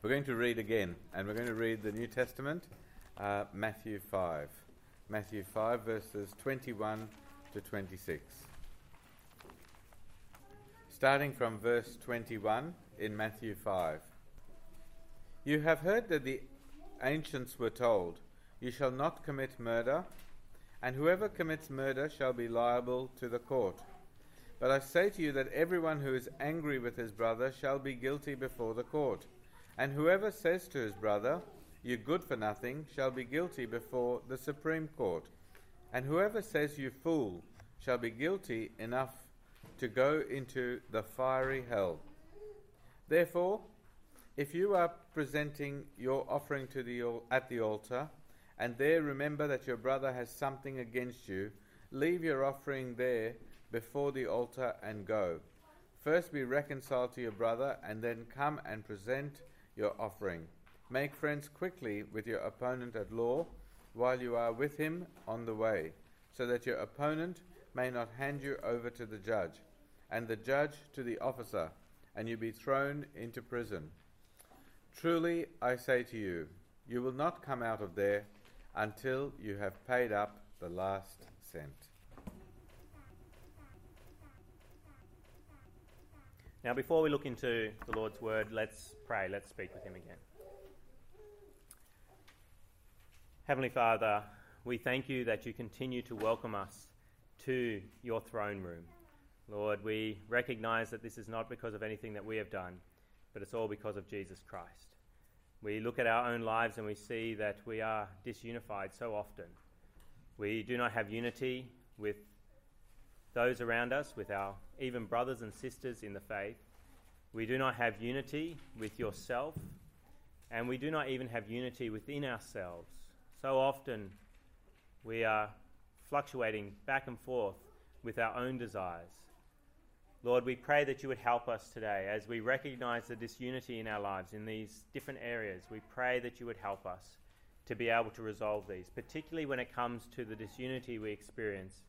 We're going to read again, and we're going to read the New Testament, uh, Matthew 5. Matthew 5, verses 21 to 26. Starting from verse 21 in Matthew 5. You have heard that the ancients were told, You shall not commit murder, and whoever commits murder shall be liable to the court. But I say to you that everyone who is angry with his brother shall be guilty before the court. And whoever says to his brother, You good for nothing, shall be guilty before the Supreme Court. And whoever says, You fool, shall be guilty enough to go into the fiery hell. Therefore, if you are presenting your offering to the, at the altar, and there remember that your brother has something against you, leave your offering there before the altar and go. First be reconciled to your brother, and then come and present your offering. Make friends quickly with your opponent at law while you are with him on the way, so that your opponent may not hand you over to the judge, and the judge to the officer, and you be thrown into prison. Truly, I say to you, you will not come out of there until you have paid up the last cent. Now, before we look into the Lord's word, let's pray. Let's speak with Him again. Heavenly Father, we thank you that you continue to welcome us to your throne room. Lord, we recognize that this is not because of anything that we have done, but it's all because of Jesus Christ. We look at our own lives and we see that we are disunified so often. We do not have unity with those around us, with our even brothers and sisters in the faith. We do not have unity with yourself, and we do not even have unity within ourselves. So often we are fluctuating back and forth with our own desires. Lord, we pray that you would help us today as we recognize the disunity in our lives in these different areas. We pray that you would help us to be able to resolve these, particularly when it comes to the disunity we experience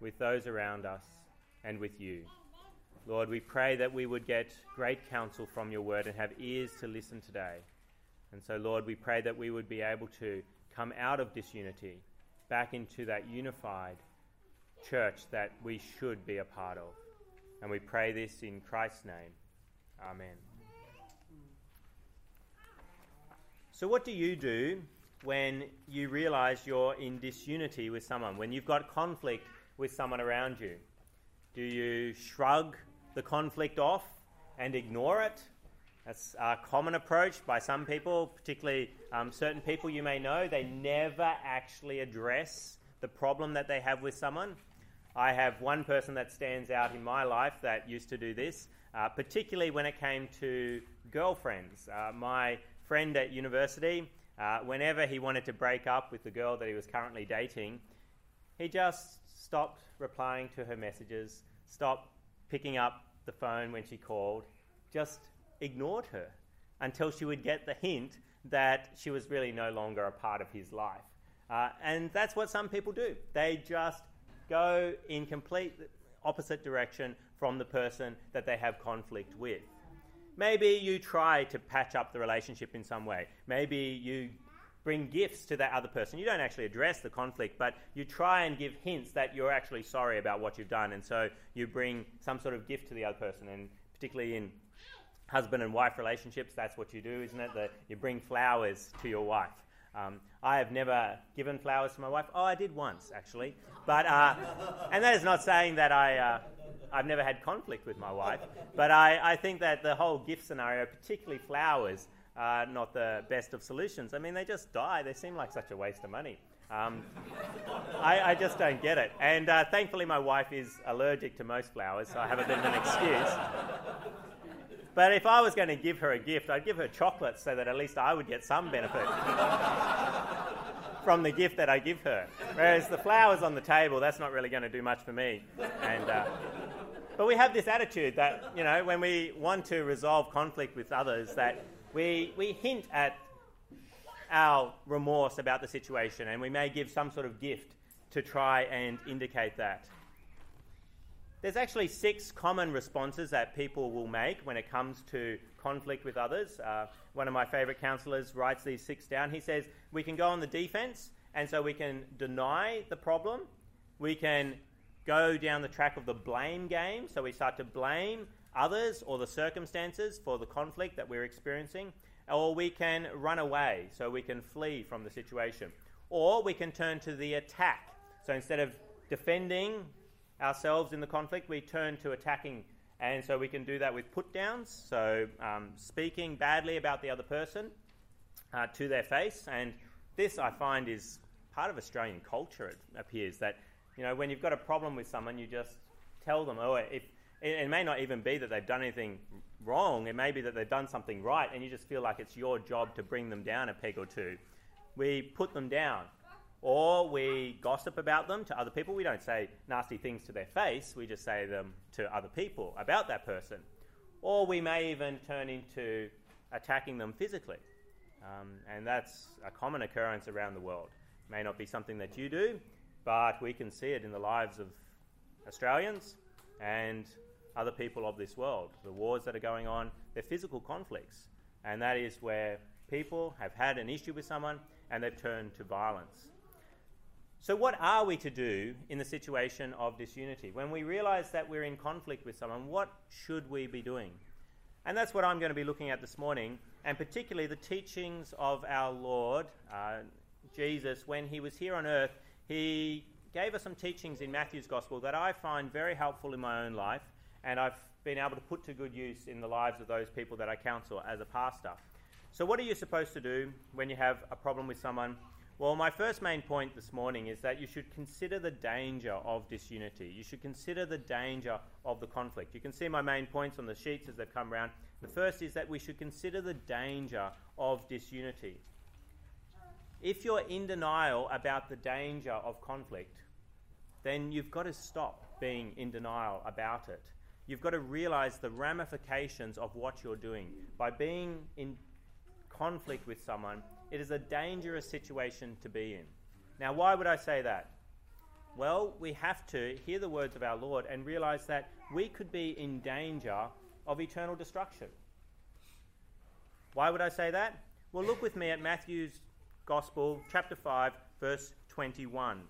with those around us and with you. Lord, we pray that we would get great counsel from your word and have ears to listen today. And so, Lord, we pray that we would be able to come out of disunity back into that unified church that we should be a part of. And we pray this in Christ's name. Amen. So, what do you do when you realize you're in disunity with someone, when you've got conflict with someone around you? Do you shrug the conflict off and ignore it? That's a common approach by some people, particularly um, certain people you may know. They never actually address the problem that they have with someone. I have one person that stands out in my life that used to do this, uh, particularly when it came to girlfriends. Uh, my friend at university, uh, whenever he wanted to break up with the girl that he was currently dating, he just stopped replying to her messages, stopped picking up the phone when she called, just ignored her until she would get the hint that she was really no longer a part of his life. Uh, and that's what some people do. They just go in complete opposite direction from the person that they have conflict with. Maybe you try to patch up the relationship in some way. Maybe you bring gifts to that other person. You don't actually address the conflict, but you try and give hints that you're actually sorry about what you've done. And so you bring some sort of gift to the other person. And particularly in husband and wife relationships, that's what you do, isn't it? That you bring flowers to your wife. Um, I have never given flowers to my wife. Oh, I did once, actually. But, uh, and that is not saying that I, uh, I've never had conflict with my wife. But I, I think that the whole gift scenario, particularly flowers, are not the best of solutions. I mean, they just die. They seem like such a waste of money. Um, I, I, just don't get it. And uh, thankfully, my wife is allergic to most flowers, so I have a bit of an excuse. But if I was going to give her a gift, I'd give her chocolates so that at least I would get some benefit from the gift that I give her. Whereas the flowers on the table, that's not really going to do much for me. And, uh, but we have this attitude that, you know, when we want to resolve conflict with others, that we, we hint at our remorse about the situation and we may give some sort of gift to try and indicate that. There's actually six common responses that people will make when it comes to conflict with others. Uh, one of my favourite counselors writes these six down. He says we can go on the defence, and so we can deny the problem. We can go down the track of the blame game, so we start to blame others or the circumstances for the conflict that we're experiencing. Or we can run away, so we can flee from the situation. Or we can turn to the attack. So instead of defending ourselves in the conflict, we turn to attacking. And so we can do that with put downs, so um, speaking badly about the other person uh, to their face. And this, I find, is part of Australian culture, it appears, that you know, when you've got a problem with someone, you just tell them, oh, if, it may not even be that they've done anything wrong, it may be that they've done something right, and you just feel like it's your job to bring them down a peg or two. We put them down. Or we gossip about them to other people. We don't say nasty things to their face, we just say them to other people about that person. Or we may even turn into attacking them physically. Um, and that's a common occurrence around the world. It May not be something that you do, but we can see it in the lives of Australians and other people of this world. The wars that are going on, they're physical conflicts, and that is where people have had an issue with someone and they've turned to violence. So, what are we to do in the situation of disunity? When we realize that we're in conflict with someone, what should we be doing? And that's what I'm going to be looking at this morning, and particularly the teachings of our Lord, uh, Jesus, when he was here on earth. He gave us some teachings in Matthew's Gospel that I find very helpful in my own life, and I've been able to put to good use in the lives of those people that I counsel as a pastor. So, what are you supposed to do when you have a problem with someone? Well, my first main point this morning is that you should consider the danger of disunity. You should consider the danger of the conflict. You can see my main points on the sheets as they've come around. The first is that we should consider the danger of disunity. If you're in denial about the danger of conflict, then you've got to stop being in denial about it. You've got to realize the ramifications of what you're doing. By being in conflict with someone, it is a dangerous situation to be in. Now, why would I say that? Well, we have to hear the words of our Lord and realize that we could be in danger of eternal destruction. Why would I say that? Well, look with me at Matthew's Gospel, chapter 5, verse 21.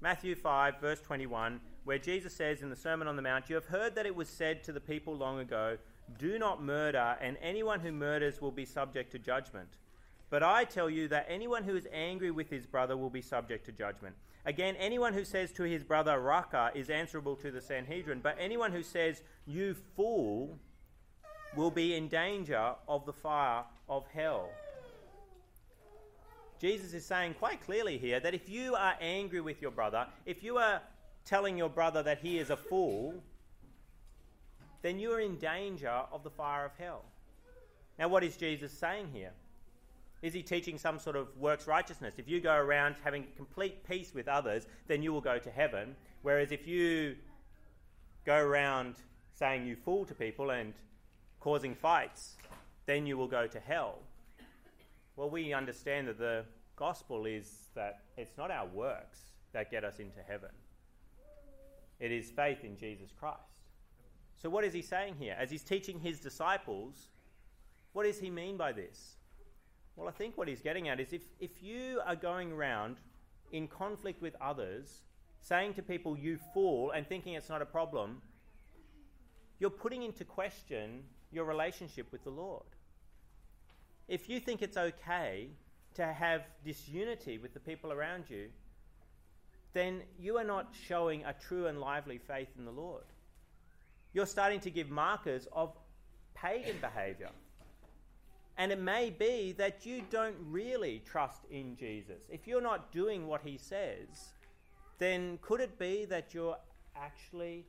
Matthew 5, verse 21, where Jesus says in the Sermon on the Mount, You have heard that it was said to the people long ago, Do not murder, and anyone who murders will be subject to judgment. But I tell you that anyone who is angry with his brother will be subject to judgment. Again, anyone who says to his brother, Raca, is answerable to the Sanhedrin. But anyone who says, You fool, will be in danger of the fire of hell. Jesus is saying quite clearly here that if you are angry with your brother, if you are telling your brother that he is a fool, then you are in danger of the fire of hell. Now, what is Jesus saying here? Is he teaching some sort of works righteousness? If you go around having complete peace with others, then you will go to heaven. Whereas if you go around saying you fool to people and causing fights, then you will go to hell. Well, we understand that the gospel is that it's not our works that get us into heaven, it is faith in Jesus Christ. So, what is he saying here? As he's teaching his disciples, what does he mean by this? Well, I think what he's getting at is if, if you are going around in conflict with others, saying to people, you fool, and thinking it's not a problem, you're putting into question your relationship with the Lord. If you think it's okay to have disunity with the people around you, then you are not showing a true and lively faith in the Lord. You're starting to give markers of pagan behavior. And it may be that you don't really trust in Jesus. If you're not doing what he says, then could it be that you're actually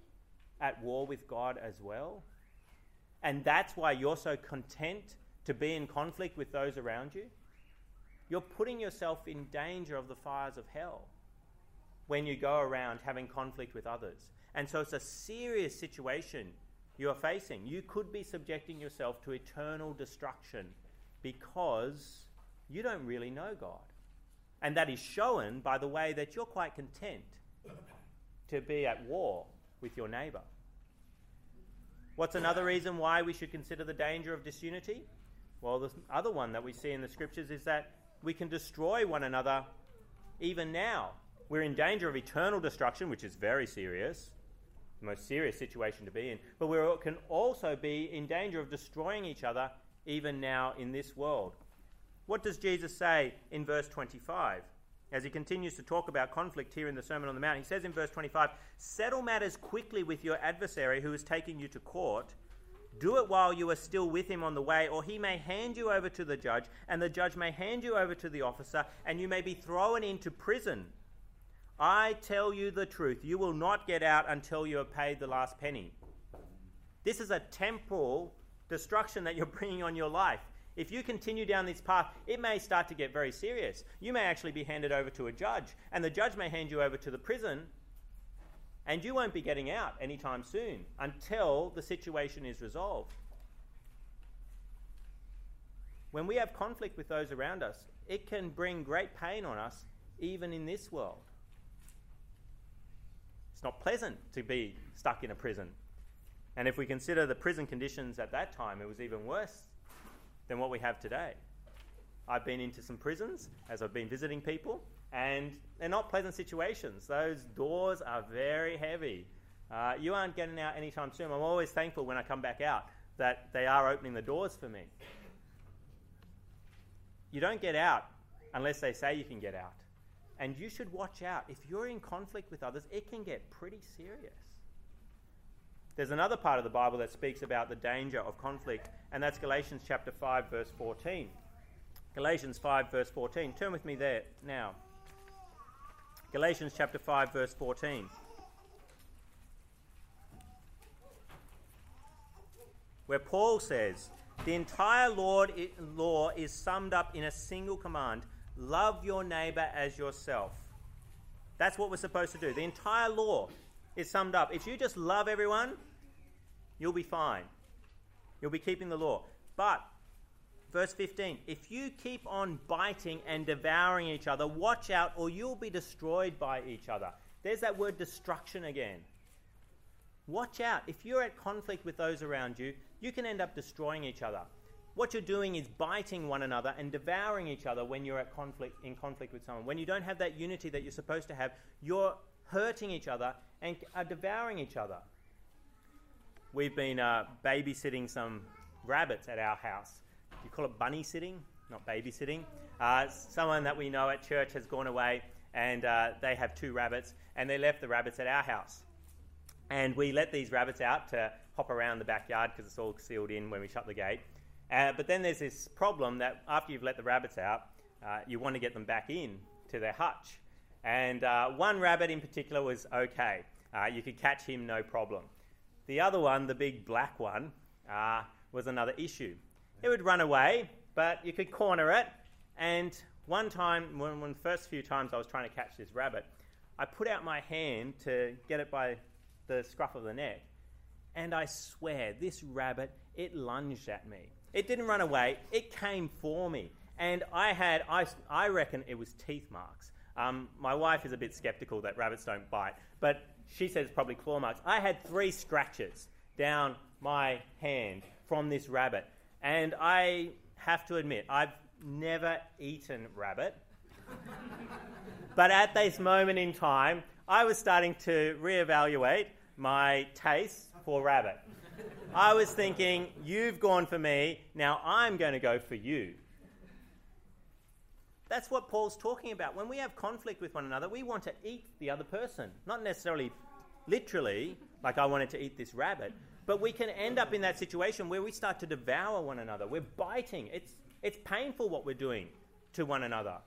at war with God as well? And that's why you're so content to be in conflict with those around you? You're putting yourself in danger of the fires of hell when you go around having conflict with others. And so it's a serious situation you are facing. You could be subjecting yourself to eternal destruction because you don't really know God. And that is shown by the way that you're quite content to be at war with your neighbour. What's another reason why we should consider the danger of disunity? Well, the other one that we see in the scriptures is that we can destroy one another even now. We're in danger of eternal destruction, which is very serious, the most serious situation to be in. But we can also be in danger of destroying each other even now in this world. What does Jesus say in verse 25? As he continues to talk about conflict here in the Sermon on the Mount, he says in verse 25, Settle matters quickly with your adversary who is taking you to court. Do it while you are still with him on the way, or he may hand you over to the judge, and the judge may hand you over to the officer, and you may be thrown into prison. I tell you the truth, you will not get out until you have paid the last penny. This is a temporal destruction that you're bringing on your life. If you continue down this path, it may start to get very serious. You may actually be handed over to a judge, and the judge may hand you over to the prison, and you won't be getting out anytime soon until the situation is resolved. When we have conflict with those around us, it can bring great pain on us, even in this world. Not pleasant to be stuck in a prison. And if we consider the prison conditions at that time, it was even worse than what we have today. I've been into some prisons as I've been visiting people, and they're not pleasant situations. Those doors are very heavy. Uh, you aren't getting out anytime soon. I'm always thankful when I come back out that they are opening the doors for me. You don't get out unless they say you can get out. And you should watch out. If you're in conflict with others, it can get pretty serious. There's another part of the Bible that speaks about the danger of conflict, and that's Galatians chapter 5, verse 14. Galatians 5, verse 14. Turn with me there now. Galatians chapter 5, verse 14. Where Paul says, The entire law is summed up in a single command love your neighbor as yourself. That's what we're supposed to do. The entire law is summed up. If you just love everyone, you'll be fine. You'll be keeping the law. But, verse 15, if you keep on biting and devouring each other, watch out or you'll be destroyed by each other. There's that word destruction again. Watch out. If you're at conflict with those around you, you can end up destroying each other. What you're doing is biting one another and devouring each other when you're at conflict in conflict with someone. When you don't have that unity that you're supposed to have, you're hurting each other and are devouring each other. We've been uh, babysitting some rabbits at our house. You call it bunny sitting, not babysitting. Uh, someone that we know at church has gone away and uh, they have two rabbits and they left the rabbits at our house. And we let these rabbits out to hop around the backyard because it's all sealed in when we shut the gate. Uh, but then there's this problem that after you've let the rabbits out, uh, you want to get them back in to their hutch. And uh, one rabbit in particular was okay. Uh, you could catch him no problem. The other one, the big black one, uh, was another issue. It would run away, but you could corner it. And one time, when, when the first few times I was trying to catch this rabbit, I put out my hand to get it by the scruff of the neck. And I swear, this rabbit, it lunged at me. It didn't run away, it came for me. And I had, I, I reckon it was teeth marks. Um, my wife is a bit skeptical that rabbits don't bite, but she says it's probably claw marks. I had three scratches down my hand from this rabbit. And I have to admit, I've never eaten rabbit. but at this moment in time, I was starting to reevaluate my taste for rabbit. I was thinking, you've gone for me, now I'm going to go for you. That's what Paul's talking about. When we have conflict with one another, we want to eat the other person. Not necessarily literally, like I wanted to eat this rabbit, but we can end up in that situation where we start to devour one another. We're biting. It's, it's painful what we're doing to one another.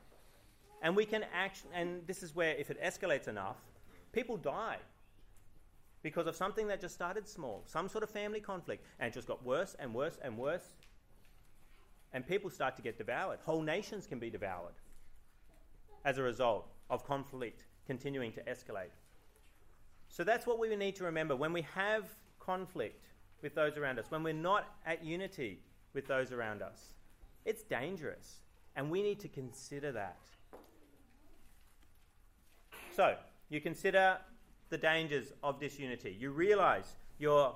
And we can act, and this is where, if it escalates enough, people die because of something that just started small, some sort of family conflict, and it just got worse and worse and worse and people start to get devoured. Whole nations can be devoured as a result of conflict continuing to escalate. So that's what we need to remember. When we have conflict with those around us, when we're not at unity with those around us, it's dangerous. And we need to consider that. So, you consider the dangers of disunity. You realize you're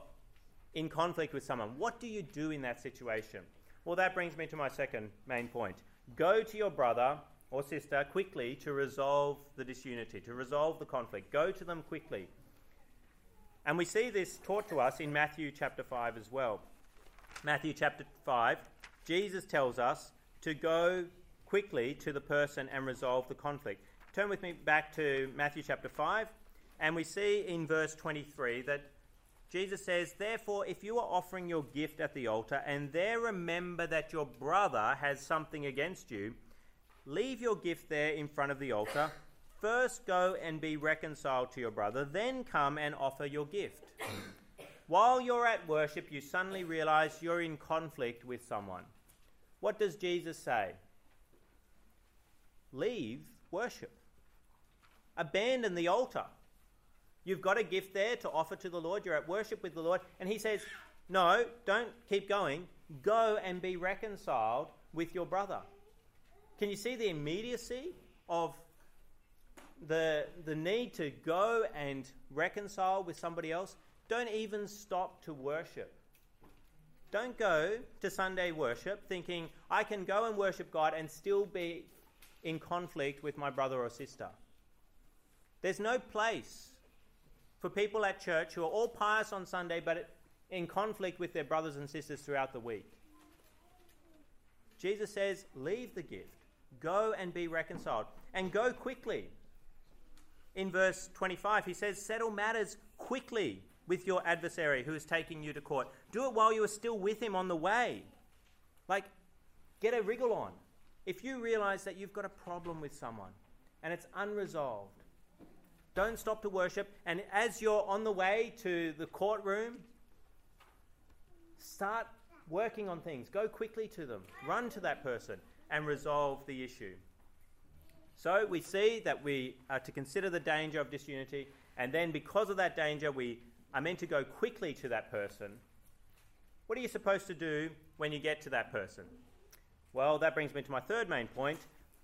in conflict with someone. What do you do in that situation? Well, that brings me to my second main point. Go to your brother or sister quickly to resolve the disunity, to resolve the conflict. Go to them quickly. And we see this taught to us in Matthew chapter 5 as well. Matthew chapter 5, Jesus tells us to go quickly to the person and resolve the conflict. Turn with me back to Matthew chapter 5, and we see in verse 23 that Jesus says, Therefore, if you are offering your gift at the altar and there remember that your brother has something against you, leave your gift there in front of the altar. First go and be reconciled to your brother, then come and offer your gift. While you're at worship, you suddenly realize you're in conflict with someone. What does Jesus say? Leave worship. Abandon the altar. You've got a gift there to offer to the Lord. You're at worship with the Lord. And he says, No, don't keep going. Go and be reconciled with your brother. Can you see the immediacy of the, the need to go and reconcile with somebody else? Don't even stop to worship. Don't go to Sunday worship thinking, I can go and worship God and still be in conflict with my brother or sister. There's no place for people at church who are all pious on Sunday but in conflict with their brothers and sisters throughout the week. Jesus says, Leave the gift, go and be reconciled, and go quickly. In verse 25, he says, Settle matters quickly with your adversary who is taking you to court. Do it while you are still with him on the way. Like, get a wriggle on. If you realize that you've got a problem with someone and it's unresolved, don't stop to worship. And as you're on the way to the courtroom, start working on things. Go quickly to them. Run to that person and resolve the issue. So we see that we are to consider the danger of disunity, and then because of that danger, we are meant to go quickly to that person. What are you supposed to do when you get to that person? Well, that brings me to my third main point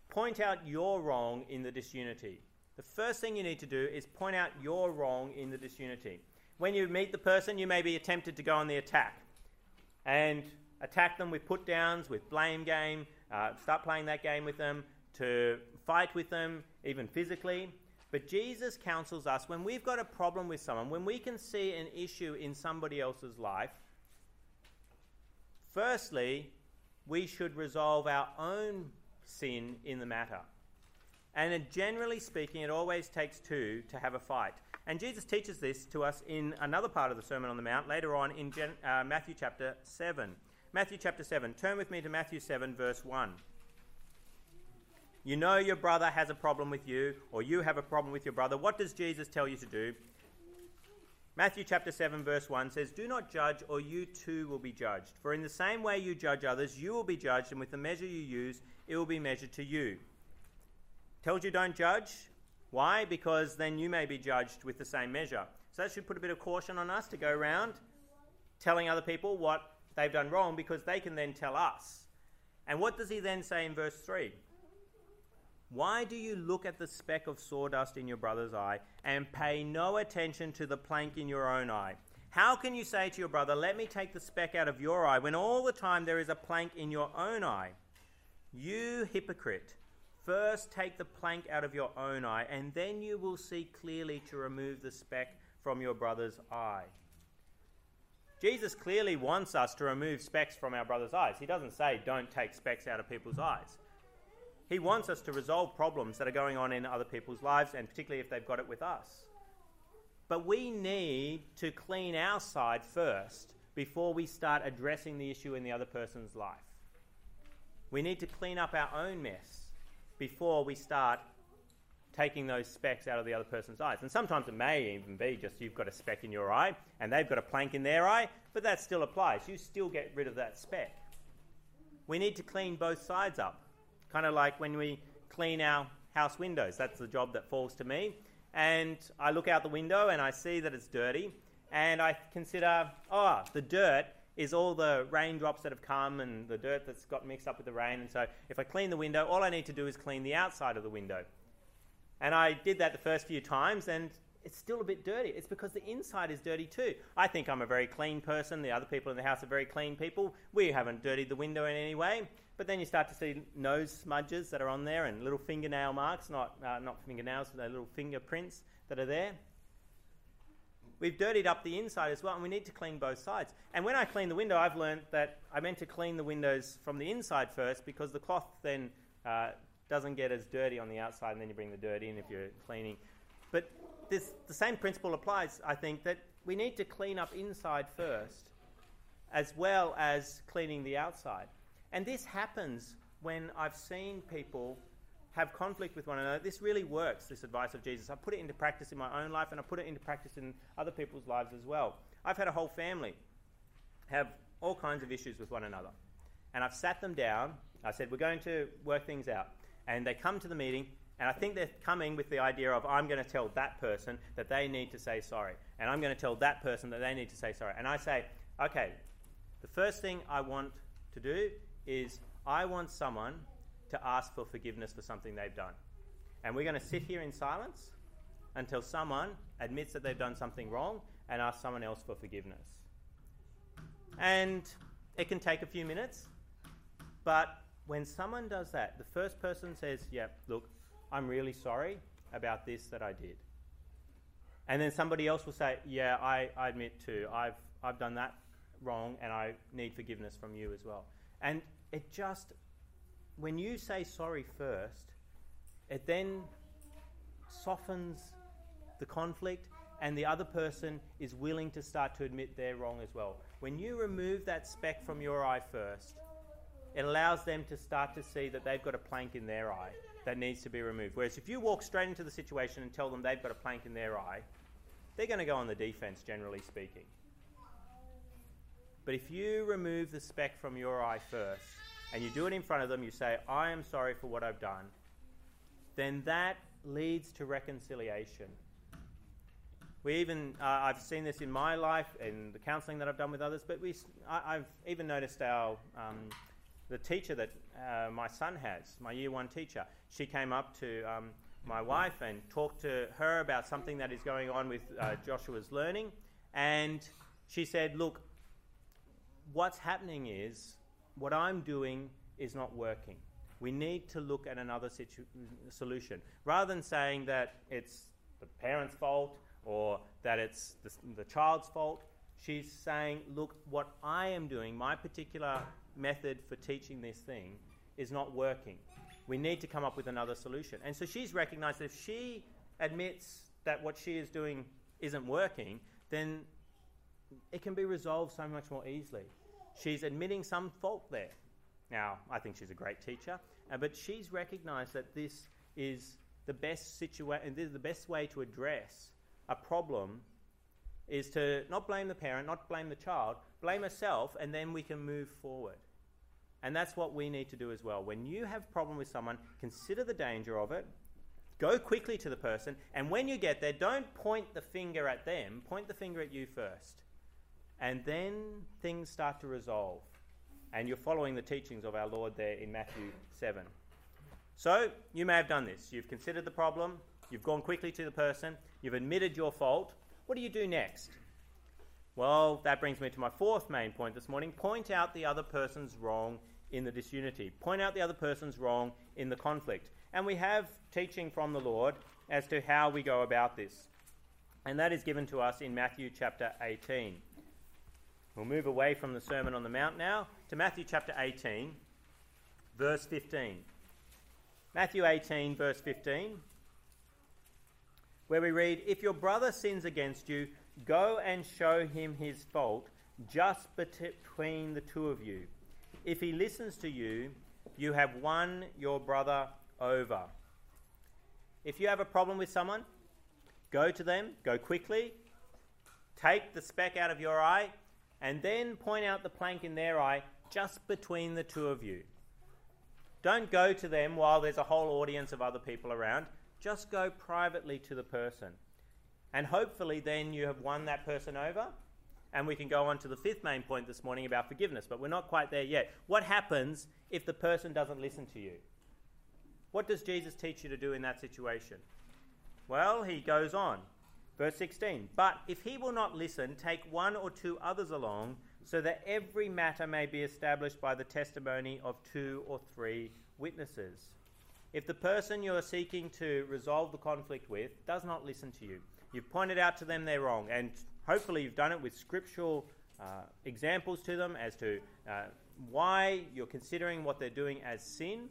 point out your wrong in the disunity. The first thing you need to do is point out your wrong in the disunity. When you meet the person, you may be tempted to go on the attack and attack them with put downs, with blame game, uh, start playing that game with them, to fight with them, even physically. But Jesus counsels us when we've got a problem with someone, when we can see an issue in somebody else's life, firstly, we should resolve our own sin in the matter. And generally speaking, it always takes two to have a fight. And Jesus teaches this to us in another part of the Sermon on the Mount later on in Gen- uh, Matthew chapter 7. Matthew chapter 7. Turn with me to Matthew 7, verse 1. You know your brother has a problem with you, or you have a problem with your brother. What does Jesus tell you to do? Matthew chapter 7, verse 1 says, Do not judge, or you too will be judged. For in the same way you judge others, you will be judged, and with the measure you use, it will be measured to you. Tells you don't judge. Why? Because then you may be judged with the same measure. So that should put a bit of caution on us to go around telling other people what they've done wrong because they can then tell us. And what does he then say in verse 3? Why do you look at the speck of sawdust in your brother's eye and pay no attention to the plank in your own eye? How can you say to your brother, Let me take the speck out of your eye, when all the time there is a plank in your own eye? You hypocrite! First take the plank out of your own eye, and then you will see clearly to remove the speck from your brother's eye. Jesus clearly wants us to remove specks from our brother's eyes. He doesn't say, don't take specks out of people's eyes. He wants us to resolve problems that are going on in other people's lives, and particularly if they've got it with us. But we need to clean our side first before we start addressing the issue in the other person's life. We need to clean up our own mess before we start taking those specks out of the other person's eyes. And sometimes it may even be just you've got a speck in your eye and they've got a plank in their eye, but that still applies. You still get rid of that speck. We need to clean both sides up. Kind of like when we clean our house windows. That's the job that falls to me. And I look out the window and I see that it's dirty. And I consider, oh, the dirt is all the raindrops that have come and the dirt that's got mixed up with the rain. And so if I clean the window, all I need to do is clean the outside of the window. And I did that the first few times, and it's still a bit dirty. It's because the inside is dirty too. I think I'm a very clean person. The other people in the house are very clean people. We haven't dirtied the window in any way. But then you start to see nose smudges that are on there and little fingernail marks, not, uh, not fingernails, but little fingerprints that are there. We've dirtied up the inside as well, and we need to clean both sides. And when I clean the window, I've learned that I meant to clean the windows from the inside first because the cloth then uh, doesn't get as dirty on the outside, and then you bring the dirt in if you're cleaning. But this, the same principle applies, I think, that we need to clean up inside first, as well as cleaning the outside. And this happens when I've seen people have conflict with one another. This really works, this advice of Jesus. I put it into practice in my own life and I put it into practice in other people's lives as well. I've had a whole family have all kinds of issues with one another. And I've sat them down. I said, We're going to work things out. And they come to the meeting and I think they're coming with the idea of, I'm going to tell that person that they need to say sorry. And I'm going to tell that person that they need to say sorry. And I say, okay, the first thing I want to do is I want someone to ask for forgiveness for something they've done. And we're going to sit here in silence until someone admits that they've done something wrong and asks someone else for forgiveness. And it can take a few minutes, but when someone does that, the first person says, Yeah, look, I'm really sorry about this that I did. And then somebody else will say, Yeah, I, I admit too, I've, I've done that wrong and I need forgiveness from you as well. And it just, when you say sorry first, it then softens the conflict and the other person is willing to start to admit they're wrong as well. When you remove that speck from your eye first, it allows them to start to see that they've got a plank in their eye that needs to be removed. Whereas if you walk straight into the situation and tell them they've got a plank in their eye, they're going to go on the defense, generally speaking. But if you remove the speck from your eye first and you do it in front of them, you say, I am sorry for what I've done, then that leads to reconciliation. We even, uh, I've seen this in my life, in the counselling that I've done with others, but we, I, have even noticed our um, the teacher that uh, my son has, my year one teacher, she came up to um, my wife and talked to her about something that is going on with uh, Joshua's learning. And she said, Look, what's happening is what I'm doing is not working. We need to look at another situ- solution. Rather than saying that it's the parent's fault or that it's the, the child's fault, she's saying, Look, what I am doing, my particular method for teaching this thing is not working. We need to come up with another solution. And so she's recognized that if she admits that what she is doing isn't working, then it can be resolved so much more easily. She's admitting some fault there. Now, I think she's a great teacher, uh, but she's recognized that this is the best situation, this is the best way to address a problem is to not blame the parent, not blame the child, blame herself, and then we can move forward. And that's what we need to do as well. When you have a problem with someone, consider the danger of it. Go quickly to the person, and when you get there, don't point the finger at them, point the finger at you first. And then things start to resolve. And you're following the teachings of our Lord there in Matthew 7. So, you may have done this. You've considered the problem, you've gone quickly to the person, you've admitted your fault. What do you do next? Well, that brings me to my fourth main point this morning. Point out the other person's wrong in the disunity. Point out the other person's wrong in the conflict. And we have teaching from the Lord as to how we go about this. And that is given to us in Matthew chapter 18. We'll move away from the Sermon on the Mount now to Matthew chapter 18, verse 15. Matthew 18, verse 15, where we read, If your brother sins against you, go and show him his fault just between the two of you. If he listens to you, you have won your brother over. If you have a problem with someone, go to them, go quickly, take the speck out of your eye, and then point out the plank in their eye just between the two of you. Don't go to them while there's a whole audience of other people around. Just go privately to the person. And hopefully, then you have won that person over and we can go on to the fifth main point this morning about forgiveness, but we're not quite there yet. What happens if the person doesn't listen to you? What does Jesus teach you to do in that situation? Well, he goes on. Verse 16 But if he will not listen, take one or two others along, so that every matter may be established by the testimony of two or three witnesses. If the person you are seeking to resolve the conflict with does not listen to you, you've pointed out to them they're wrong, and hopefully you've done it with scriptural uh, examples to them as to uh, why you're considering what they're doing as sin.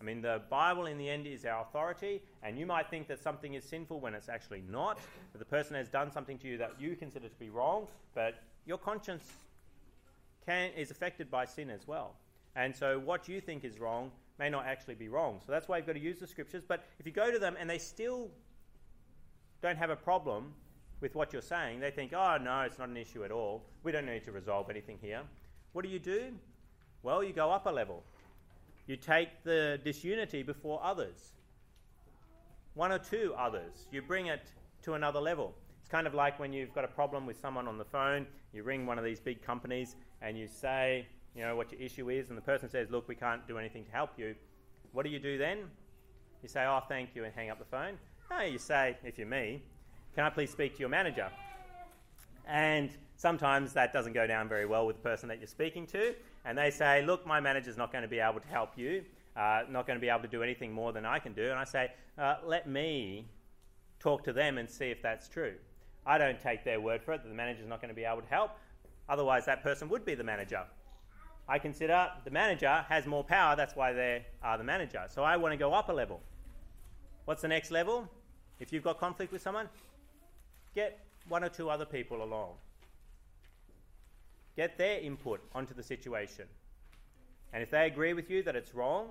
I mean, the Bible in the end is our authority, and you might think that something is sinful when it's actually not. That the person has done something to you that you consider to be wrong, but your conscience can, is affected by sin as well. And so, what you think is wrong may not actually be wrong. So that's why you've got to use the scriptures. But if you go to them and they still don't have a problem with what you're saying, they think, oh, no, it's not an issue at all. We don't need to resolve anything here. What do you do? Well, you go up a level. You take the disunity before others, one or two others. You bring it to another level. It's kind of like when you've got a problem with someone on the phone, you ring one of these big companies and you say, you know, what your issue is, and the person says, look, we can't do anything to help you, what do you do then? You say, oh, thank you, and hang up the phone. No, you say, if you're me, can I please speak to your manager? And sometimes that doesn't go down very well with the person that you're speaking to, and they say, look, my manager's not going to be able to help you, uh, not going to be able to do anything more than I can do. And I say, uh, let me talk to them and see if that's true. I don't take their word for it that the manager's not going to be able to help. Otherwise, that person would be the manager. I consider the manager has more power, that's why they are the manager. So I want to go up a level. What's the next level? If you've got conflict with someone, get one or two other people along. Get their input onto the situation. And if they agree with you that it's wrong,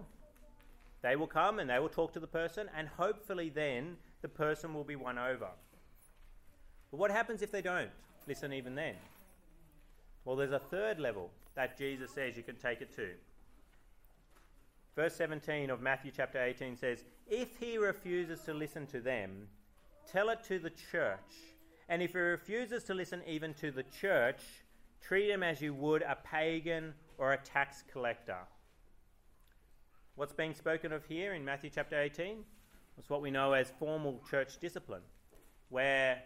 they will come and they will talk to the person, and hopefully then the person will be won over. But what happens if they don't listen even then? Well, there's a third level that Jesus says you can take it to. Verse 17 of Matthew chapter 18 says, If he refuses to listen to them, tell it to the church. And if he refuses to listen even to the church, treat him as you would a pagan or a tax collector. What's being spoken of here in Matthew chapter 18? It's what we know as formal church discipline, where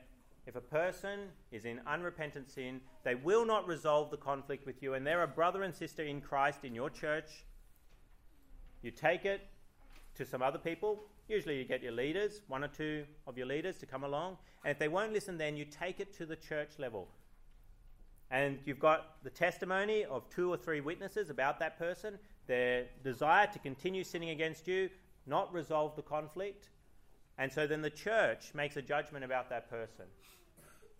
if a person is in unrepentant sin, they will not resolve the conflict with you, and they're a brother and sister in Christ in your church. You take it to some other people. Usually, you get your leaders, one or two of your leaders, to come along. And if they won't listen, then you take it to the church level. And you've got the testimony of two or three witnesses about that person, their desire to continue sinning against you, not resolve the conflict. And so then the church makes a judgment about that person.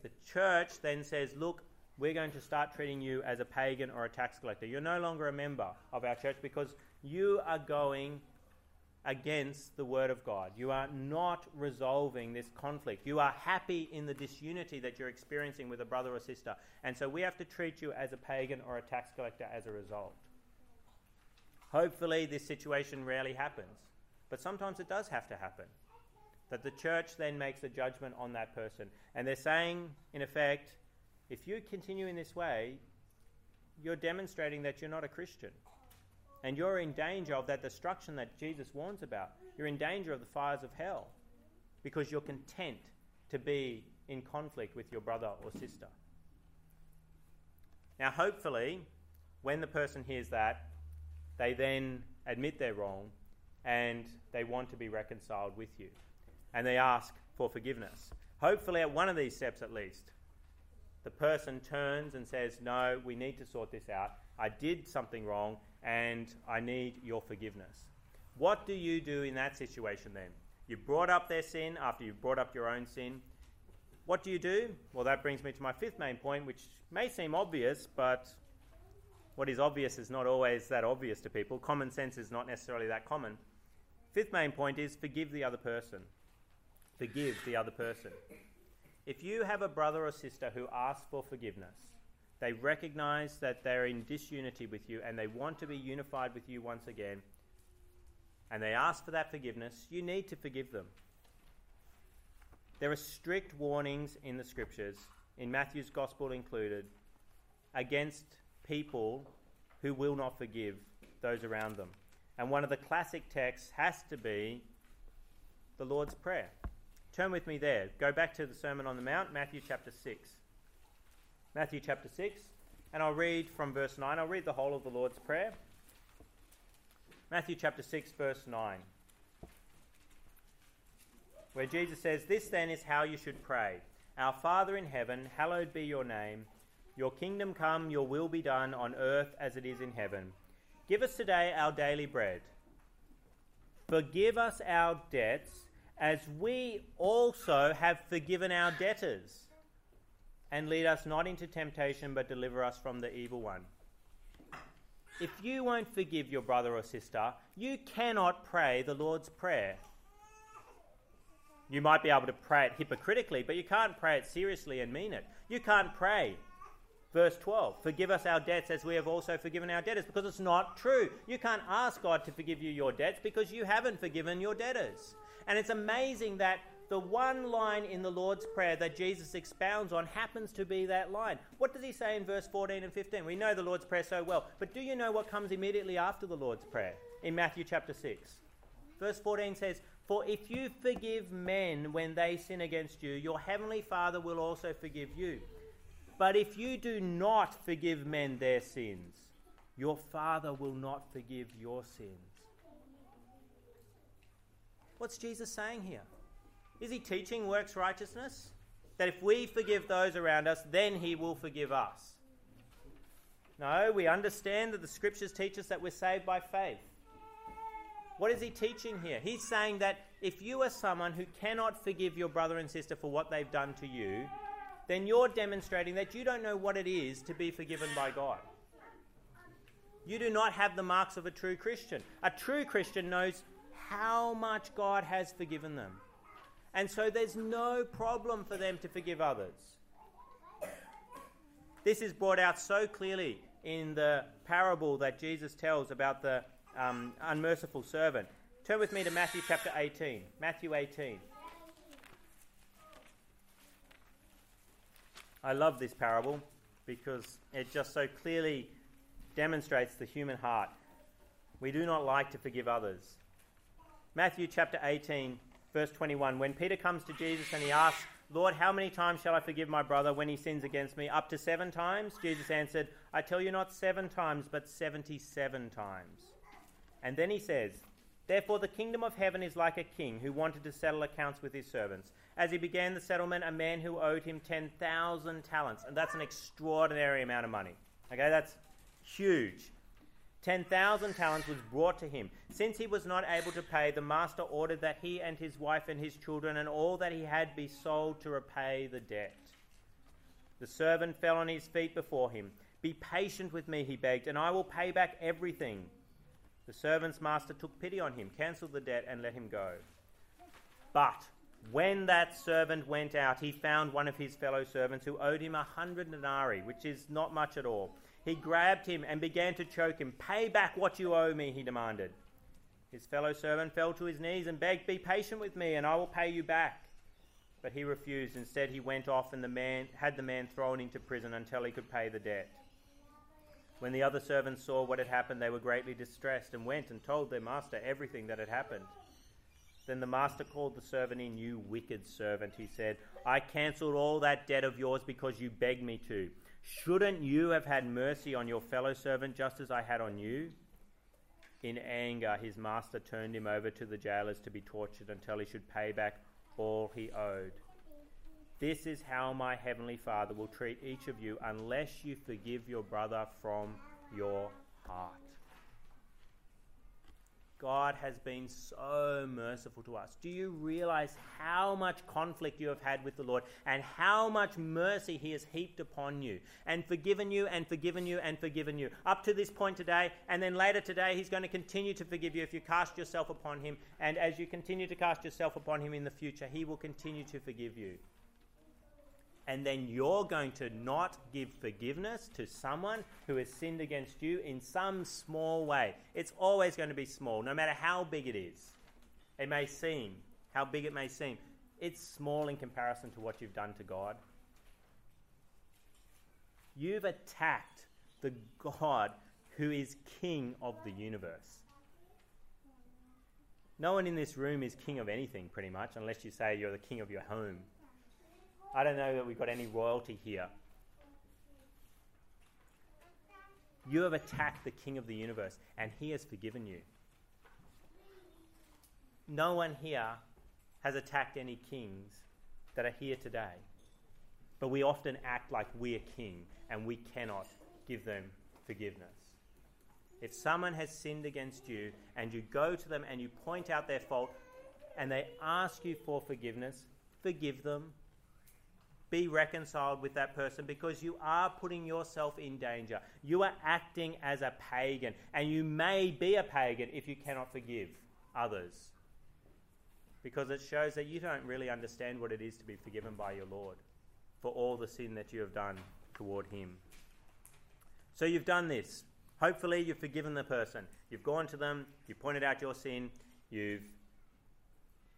The church then says, Look, we're going to start treating you as a pagan or a tax collector. You're no longer a member of our church because you are going against the word of God. You are not resolving this conflict. You are happy in the disunity that you're experiencing with a brother or sister. And so we have to treat you as a pagan or a tax collector as a result. Hopefully, this situation rarely happens, but sometimes it does have to happen that the church then makes a judgment on that person. And they're saying, in effect, if you continue in this way, you're demonstrating that you're not a Christian. And you're in danger of that destruction that Jesus warns about. You're in danger of the fires of hell because you're content to be in conflict with your brother or sister. Now, hopefully, when the person hears that, they then admit they're wrong and they want to be reconciled with you and they ask for forgiveness. Hopefully, at one of these steps at least, the person turns and says, No, we need to sort this out. I did something wrong and I need your forgiveness. What do you do in that situation then? You brought up their sin after you've brought up your own sin. What do you do? Well, that brings me to my fifth main point, which may seem obvious, but what is obvious is not always that obvious to people. Common sense is not necessarily that common. Fifth main point is forgive the other person forgive the other person. If you have a brother or sister who asks for forgiveness, they recognize that they're in disunity with you and they want to be unified with you once again, and they ask for that forgiveness, you need to forgive them. There are strict warnings in the scriptures, in Matthew's gospel included, against people who will not forgive those around them. And one of the classic texts has to be the Lord's Prayer. Turn with me there. Go back to the Sermon on the Mount, Matthew chapter 6. Matthew chapter 6, and I'll read from verse 9. I'll read the whole of the Lord's Prayer. Matthew chapter 6, verse 9, where Jesus says, This then is how you should pray Our Father in heaven, hallowed be your name. Your kingdom come, your will be done on earth as it is in heaven. Give us today our daily bread. Forgive us our debts as we also have forgiven our debtors. And lead us not into temptation, but deliver us from the evil one. If you won't forgive your brother or sister, you cannot pray the Lord's Prayer. You might be able to pray it hypocritically, but you can't pray it seriously and mean it. You can't pray Verse 12, forgive us our debts as we have also forgiven our debtors, because it's not true. You can't ask God to forgive you your debts because you haven't forgiven your debtors. And it's amazing that the one line in the Lord's Prayer that Jesus expounds on happens to be that line. What does he say in verse 14 and 15? We know the Lord's Prayer so well, but do you know what comes immediately after the Lord's Prayer in Matthew chapter 6? Verse 14 says, For if you forgive men when they sin against you, your heavenly Father will also forgive you. But if you do not forgive men their sins, your Father will not forgive your sins. What's Jesus saying here? Is he teaching works righteousness? That if we forgive those around us, then he will forgive us. No, we understand that the scriptures teach us that we're saved by faith. What is he teaching here? He's saying that if you are someone who cannot forgive your brother and sister for what they've done to you, then you're demonstrating that you don't know what it is to be forgiven by God. You do not have the marks of a true Christian. A true Christian knows how much God has forgiven them. And so there's no problem for them to forgive others. This is brought out so clearly in the parable that Jesus tells about the um, unmerciful servant. Turn with me to Matthew chapter 18. Matthew 18. I love this parable because it just so clearly demonstrates the human heart. We do not like to forgive others. Matthew chapter 18, verse 21. When Peter comes to Jesus and he asks, Lord, how many times shall I forgive my brother when he sins against me? Up to seven times? Jesus answered, I tell you not seven times, but 77 times. And then he says, Therefore, the kingdom of heaven is like a king who wanted to settle accounts with his servants. As he began the settlement, a man who owed him 10,000 talents, and that's an extraordinary amount of money. Okay, that's huge. 10,000 talents was brought to him. Since he was not able to pay, the master ordered that he and his wife and his children and all that he had be sold to repay the debt. The servant fell on his feet before him. Be patient with me, he begged, and I will pay back everything. The servant's master took pity on him, cancelled the debt, and let him go. But when that servant went out, he found one of his fellow servants who owed him a hundred denarii, which is not much at all. He grabbed him and began to choke him. Pay back what you owe me, he demanded. His fellow servant fell to his knees and begged, Be patient with me, and I will pay you back. But he refused. Instead, he went off and the man had the man thrown into prison until he could pay the debt. When the other servants saw what had happened, they were greatly distressed and went and told their master everything that had happened. Then the master called the servant in. You wicked servant, he said, I cancelled all that debt of yours because you begged me to. Shouldn't you have had mercy on your fellow servant just as I had on you? In anger, his master turned him over to the jailers to be tortured until he should pay back all he owed. This is how my heavenly Father will treat each of you unless you forgive your brother from your heart. God has been so merciful to us. Do you realize how much conflict you have had with the Lord and how much mercy He has heaped upon you and forgiven you and forgiven you and forgiven you up to this point today? And then later today, He's going to continue to forgive you if you cast yourself upon Him. And as you continue to cast yourself upon Him in the future, He will continue to forgive you and then you're going to not give forgiveness to someone who has sinned against you in some small way. It's always going to be small, no matter how big it is. It may seem, how big it may seem, it's small in comparison to what you've done to God. You've attacked the God who is king of the universe. No one in this room is king of anything, pretty much, unless you say you're the king of your home. I don't know that we've got any royalty here. You have attacked the king of the universe, and he has forgiven you. No one here has attacked any kings that are here today. But we often act like we're king and we cannot give them forgiveness. If someone has sinned against you and you go to them and you point out their fault and they ask you for forgiveness, forgive them. Be reconciled with that person because you are putting yourself in danger. You are acting as a pagan, and you may be a pagan if you cannot forgive others because it shows that you don't really understand what it is to be forgiven by your Lord for all the sin that you have done toward Him. So you've done this. Hopefully, you've forgiven the person. You've gone to them, you've pointed out your sin, you've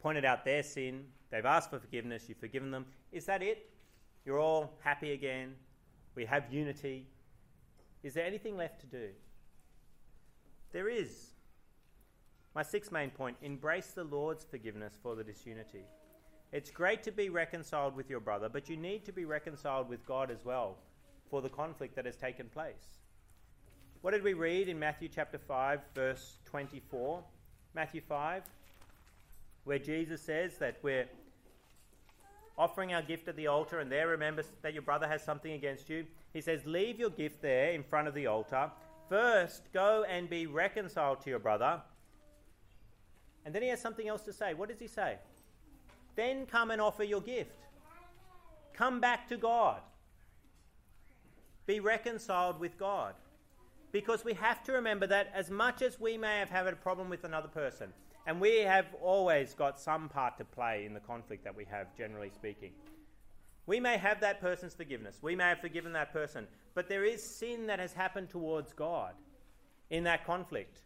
pointed out their sin, they've asked for forgiveness, you've forgiven them. Is that it? You're all happy again? We have unity. Is there anything left to do? There is. My sixth main point embrace the Lord's forgiveness for the disunity. It's great to be reconciled with your brother, but you need to be reconciled with God as well for the conflict that has taken place. What did we read in Matthew chapter 5, verse 24? Matthew 5, where Jesus says that we're offering our gift at the altar, and there remember that your brother has something against you. He says, Leave your gift there in front of the altar. First, go and be reconciled to your brother and then he has something else to say. What does he say? Then come and offer your gift. Come back to God. Be reconciled with God. Because we have to remember that as much as we may have had a problem with another person, and we have always got some part to play in the conflict that we have, generally speaking. We may have that person's forgiveness. We may have forgiven that person. But there is sin that has happened towards God in that conflict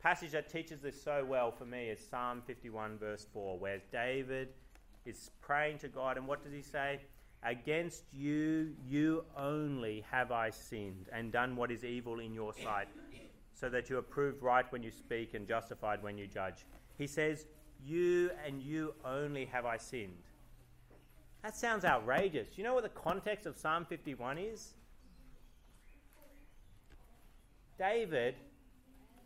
passage that teaches this so well for me is Psalm 51, verse 4, where David is praying to God, and what does he say? Against you, you only have I sinned and done what is evil in your sight, so that you are proved right when you speak and justified when you judge. He says, You and you only have I sinned. That sounds outrageous. You know what the context of Psalm 51 is? David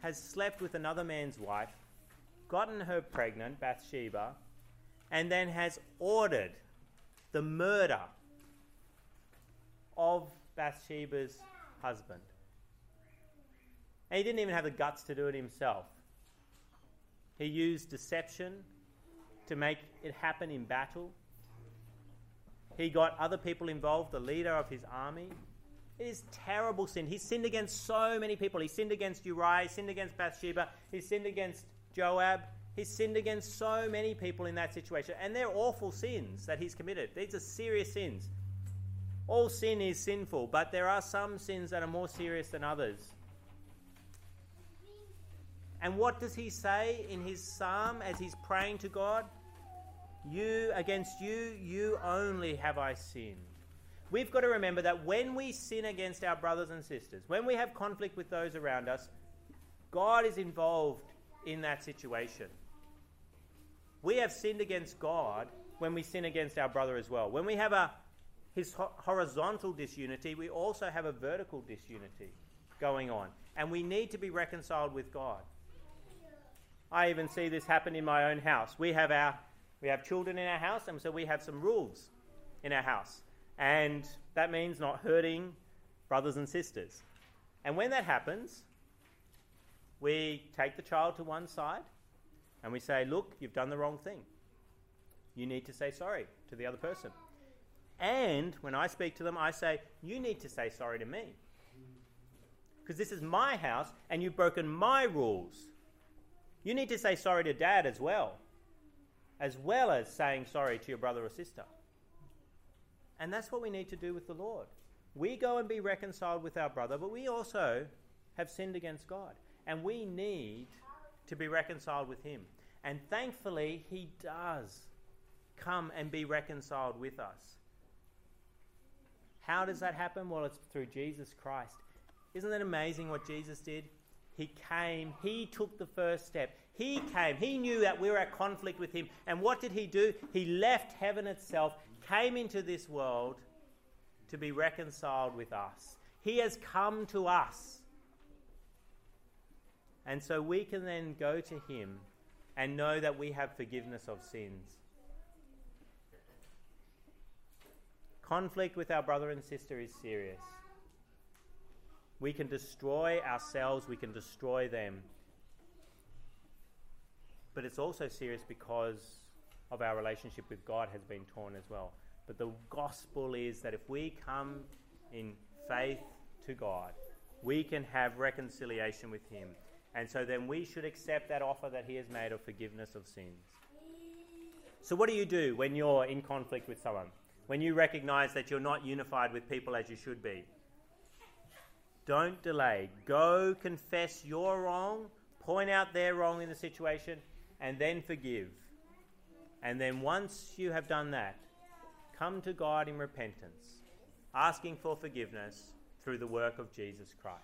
has slept with another man's wife, gotten her pregnant, Bathsheba, and then has ordered the murder of Bathsheba's husband. And he didn't even have the guts to do it himself. He used deception to make it happen in battle. He got other people involved, the leader of his army. It is terrible sin. He sinned against so many people. He sinned against Uriah, he sinned against Bathsheba, he sinned against Joab. He sinned against so many people in that situation. And they're awful sins that he's committed. These are serious sins. All sin is sinful, but there are some sins that are more serious than others. And what does he say in his psalm as he's praying to God? You, against you, you only have I sinned we've got to remember that when we sin against our brothers and sisters, when we have conflict with those around us, God is involved in that situation. We have sinned against God when we sin against our brother as well. When we have a his horizontal disunity, we also have a vertical disunity going on, and we need to be reconciled with God. I even see this happen in my own house. We have our we have children in our house, and so we have some rules in our house. And that means not hurting brothers and sisters. And when that happens, we take the child to one side and we say, Look, you've done the wrong thing. You need to say sorry to the other person. And when I speak to them, I say, You need to say sorry to me. Because this is my house and you've broken my rules. You need to say sorry to dad as well, as well as saying sorry to your brother or sister. And that's what we need to do with the Lord. We go and be reconciled with our brother, but we also have sinned against God. And we need to be reconciled with Him. And thankfully, He does come and be reconciled with us. How does that happen? Well, it's through Jesus Christ. Isn't that amazing what Jesus did? He came, He took the first step. He came, He knew that we were at conflict with Him. And what did He do? He left heaven itself, came into this world to be reconciled with us. He has come to us. And so we can then go to Him and know that we have forgiveness of sins. Conflict with our brother and sister is serious. We can destroy ourselves, we can destroy them. But it's also serious because of our relationship with God has been torn as well. But the gospel is that if we come in faith to God, we can have reconciliation with Him. And so then we should accept that offer that He has made of forgiveness of sins. So, what do you do when you're in conflict with someone? When you recognize that you're not unified with people as you should be? Don't delay. Go confess your wrong, point out their wrong in the situation, and then forgive. And then once you have done that, come to God in repentance, asking for forgiveness through the work of Jesus Christ.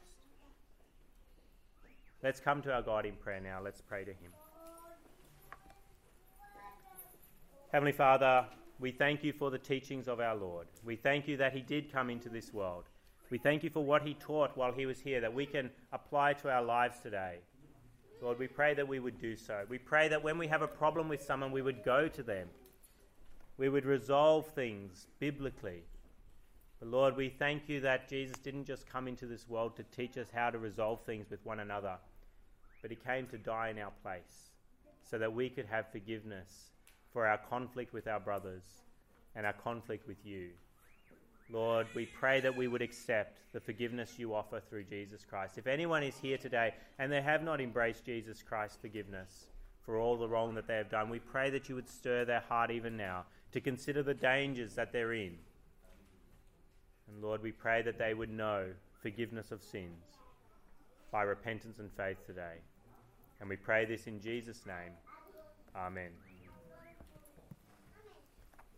Let's come to our God in prayer now. Let's pray to Him. Heavenly Father, we thank you for the teachings of our Lord. We thank you that He did come into this world. We thank you for what He taught while He was here that we can apply to our lives today. Lord, we pray that we would do so. We pray that when we have a problem with someone, we would go to them. We would resolve things biblically. But Lord, we thank you that Jesus didn't just come into this world to teach us how to resolve things with one another, but He came to die in our place so that we could have forgiveness for our conflict with our brothers and our conflict with you. Lord, we pray that we would accept the forgiveness you offer through Jesus Christ. If anyone is here today and they have not embraced Jesus Christ's forgiveness for all the wrong that they have done, we pray that you would stir their heart even now to consider the dangers that they're in. And Lord, we pray that they would know forgiveness of sins by repentance and faith today. And we pray this in Jesus' name. Amen.